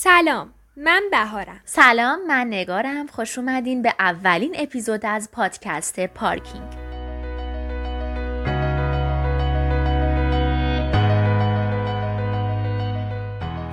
سلام من بهارم. سلام من نگارم. خوش اومدین به اولین اپیزود از پادکست پارکینگ.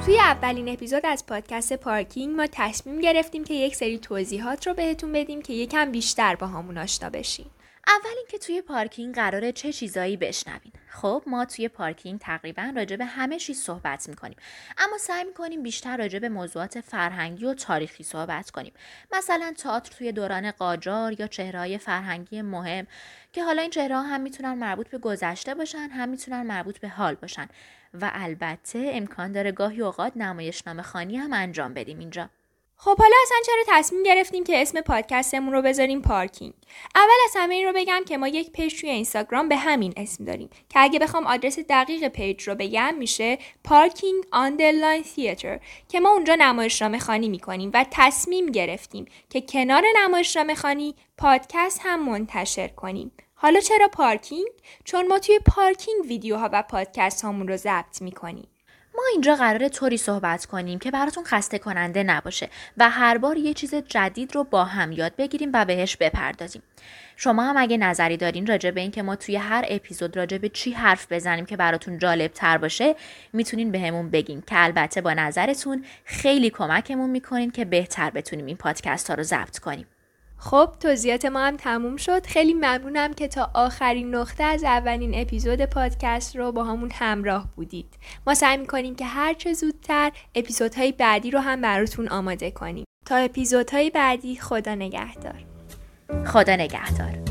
توی اولین اپیزود از پادکست پارکینگ ما تصمیم گرفتیم که یک سری توضیحات رو بهتون بدیم که یکم بیشتر با همون آشنا بشین. اول اینکه توی پارکینگ قراره چه چیزایی بشنوین. خب ما توی پارکینگ تقریبا راجع به همه چیز صحبت می‌کنیم. اما سعی می‌کنیم بیشتر راجع به موضوعات فرهنگی و تاریخی صحبت کنیم. مثلا تئاتر توی دوران قاجار یا چهره‌های فرهنگی مهم که حالا این چهره هم می‌تونن مربوط به گذشته باشن هم می‌تونن مربوط به حال باشن. و البته امکان داره گاهی اوقات نمایشنامه خوانی هم انجام بدیم اینجا. خب حالا اصلا چرا تصمیم گرفتیم که اسم پادکستمون رو بذاریم پارکینگ؟ اول از همه این رو بگم که ما یک page توی اینستاگرام به همین اسم داریم که اگه بخوام آدرس دقیق page رو بگم میشه پارکینگ underline تیاتر که ما اونجا نمایشنامه خوانی می‌کنیم و تصمیم گرفتیم که کنار نمایشنامه خوانی پادکست هم منتشر کنیم. حالا چرا پارکینگ؟ چون ما توی پارکینگ ویدیوها و پادکست هامون رو ضبط می‌کنیم. اینجا قراره طوری صحبت کنیم که براتون خسته کننده نباشه و هر بار یه چیز جدید رو با هم یاد بگیریم و بهش بپردازیم. شما هم اگه نظری دارین راجع به این که ما توی هر اپیزود راجع به چی حرف بزنیم که براتون جالب تر باشه می‌تونین بهمون به بگین که البته با نظرتون خیلی کمکمون می‌کنین که بهتر بتونیم این پادکست ها رو ضبط کنیم. خب توضیحات ما هم تموم شد. خیلی ممنونم که تا آخرین نقطه از اولین اپیزود پادکست رو با همون همراه بودید. ما سعی می‌کنیم که هرچه زودتر اپیزودهای بعدی رو هم براتون آماده کنیم. تا اپیزودهای بعدی خدا نگهدار. خدا نگهدار.